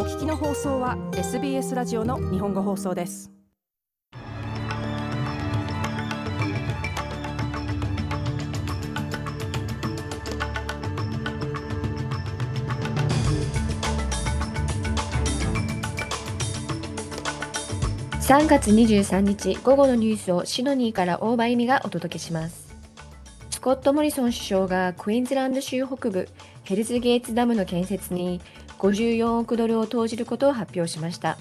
お聞きの放送は SBS ラジオの日本語放送です。3月23日午後のニュースをシドニーから大場由美がお届けします。スコット・モリソン首相がクイーンズランド州北部ヘルズゲーツダムの建設に54億ドルを投じることを発表しました。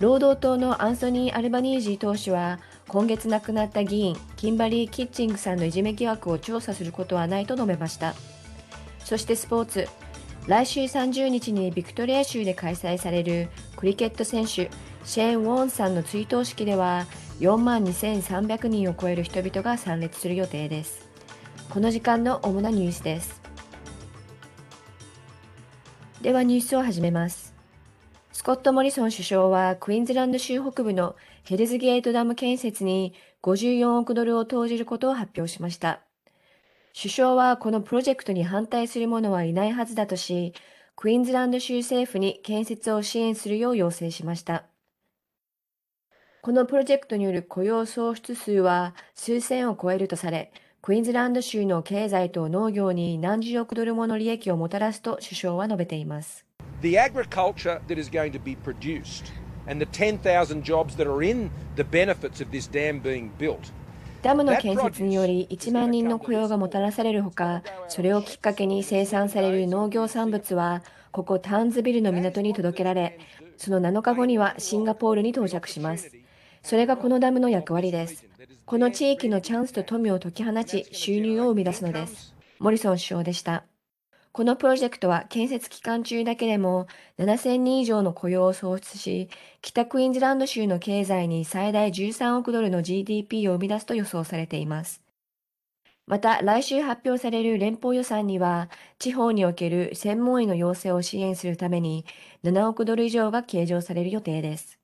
労働党のアンソニー・アルバニージー党首は今月亡くなった議員キンバリー・キッチングさんのいじめ疑惑を調査することはないと述べました。そしてスポーツ来週30日にビクトリア州で開催されるクリケット選手シェーン・ウォーンさんの追悼式では4万2300人を超える人々が参列する予定です。この時間の主なニュースです。ではニュースを始めます。スコット・モリソン首相はクイーンズランド州北部のヘルズゲートダム建設に54億ドルを投じることを発表しました。首相はこのプロジェクトに反対する者はいないはずだとし、クイーンズランド州政府に建設を支援するよう要請しました。このプロジェクトによる雇用創出数は数千を超えるとされ、クイーンズランド州の経済と農業に何十億ドルもの利益をもたらすと首相は述べています。The agriculture that is going to be produced and the 10,000 jobs that are in the benefits of this dam being built ダムの建設により1万人の雇用がもたらされるほか、それをきっかけに生産される農業産物は、ここターンズビルの港に届けられ、その7日後にはシンガポールに到着します。それがこのダムの役割です。この地域のチャンスと富を解き放ち、収入を生み出すのです。モリソン首相でした。このプロジェクトは建設期間中だけでも7000人以上の雇用を創出し、北クイーンズランド州の経済に最大13億ドルの GDP を生み出すと予想されています。また、来週発表される連邦予算には、地方における専門医の養成を支援するために7億ドル以上が計上される予定です。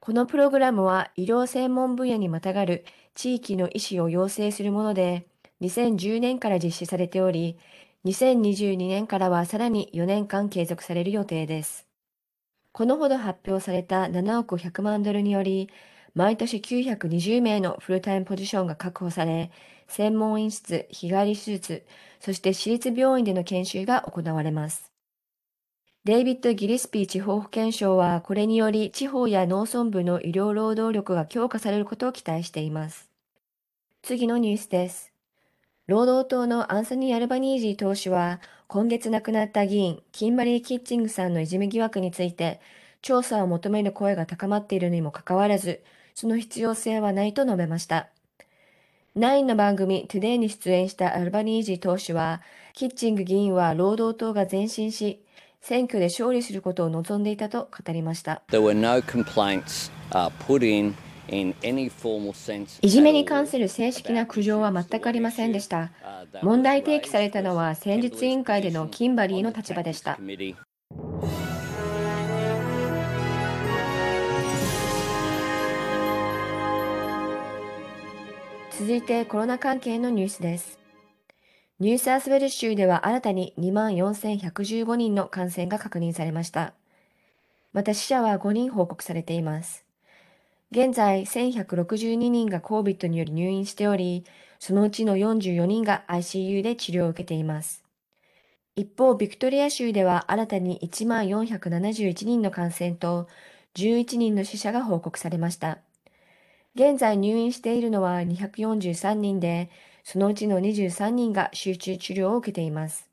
このプログラムは医療専門分野にまたがる地域の医師を養成するもので、2010年から実施されており、2022年からはさらに4年間継続される予定です。このほど発表された7億100万ドルにより、毎年920名のフルタイムポジションが確保され、専門医室、日帰り手術、そして私立病院での研修が行われます。デイビッド・ギリスピー地方保健省は、これにより地方や農村部の医療労働力が強化されることを期待しています。次のニュースです。労働党のアンソニー・アルバニージー党首は、今月亡くなった議員、キンバリー・キッチングさんのいじめ疑惑について、調査を求める声が高まっているにもかかわらず、その必要性はないと述べました。ナインの番組 Today に出演したアルバニージー党首は、キッチング議員は労働党が前進し、選挙で勝利することを望んでいたと語りました。いじめに関する正式な苦情は全くありませんでした。問題提起されたのは戦術委員会でのキンバリーの立場でした。続いてコロナ関係のニュースです。ニューサースウェル州では新たに24,115人の感染が確認されました。また死者は5人報告されています。現在1162人が COVID により入院しており、そのうちの44人が ICU で治療を受けています。一方、ビクトリア州では新たに1471人の感染と11人の死者が報告されました。現在入院しているのは243人で、そのうちの23人が集中治療を受けています。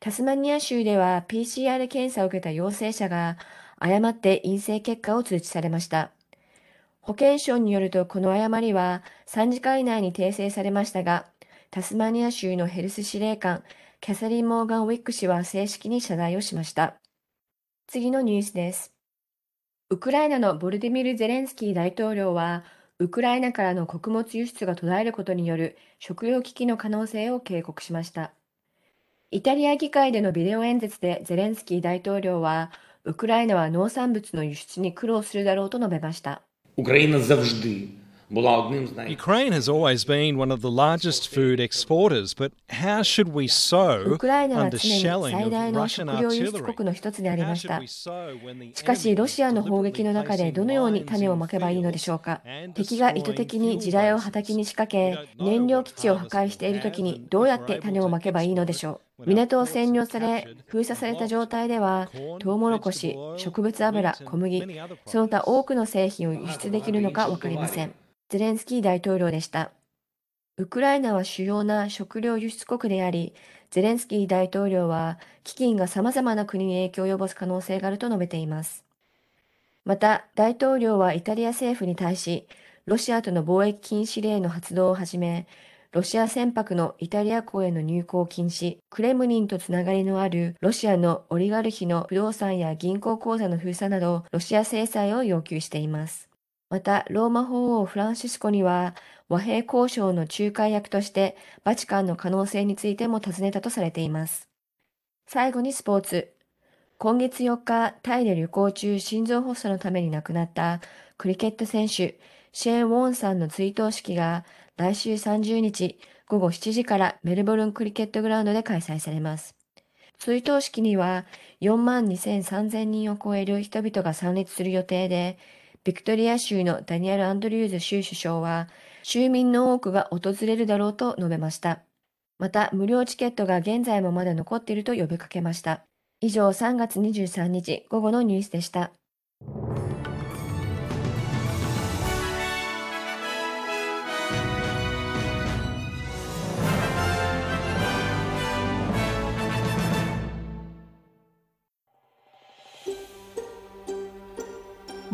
タスマニア州では PCR 検査を受けた陽性者が誤って陰性結果を通知されました。保健省によるとこの誤りは3時間以内に訂正されましたが、タスマニア州のヘルス司令官、キャサリン・モーガン・ウィック氏は正式に謝罪をしました。次のニュースです。ウクライナのボルディミル・ゼレンスキー大統領は、ウクライナからの穀物輸出が途絶えることによる食糧危機の可能性を警告しました。イタリア議会でのビデオ演説でゼレンスキー大統領は、ウクライナは農産物の輸出に苦労するだろうと述べました。ウクライナ завжди Ukraine has always been one of the largest food exporters, but how should we sow under shelling of Russian artillery? しかし、ロシアの砲撃の中でどのように種をまけばいいのでしょうか。敵が意図的に地雷を畑に仕掛け、燃料基地を破壊しているときにどうやって種をまけばいいのでしょう。港を占領され、封鎖された状態では、トウモロコシ、植物油、小麦、その他多くの製品を輸出できるのか分かりません。ゼレンスキー大統領でした。ウクライナは主要な食料輸出国であり、ゼレンスキー大統領は、飢饉が様々な国に影響を及ぼす可能性があると述べています。また、大統領はイタリア政府に対し、ロシアとの貿易禁止令の発動をはじめ、ロシア船舶のイタリア港への入港禁止、クレムリンとつながりのあるロシアのオリガルヒの不動産や銀行口座の封鎖など、ロシア制裁を要求しています。また、ローマ法王フランシスコには、和平交渉の仲介役として、バチカンの可能性についても尋ねたとされています。最後にスポーツ。今月4日、タイで旅行中心臓発作のために亡くなったクリケット選手、シェーン・ウォーンさんの追悼式が来週30日午後7時からメルボルンクリケットグラウンドで開催されます。追悼式には4万2000、3000人を超える人々が参列する予定で、ビクトリア州のダニエル・アンドリューズ州首相は、州民の多くが訪れるだろうと述べました。また、無料チケットが現在もまだ残っていると呼びかけました。以上、3月23日午後のニュースでした。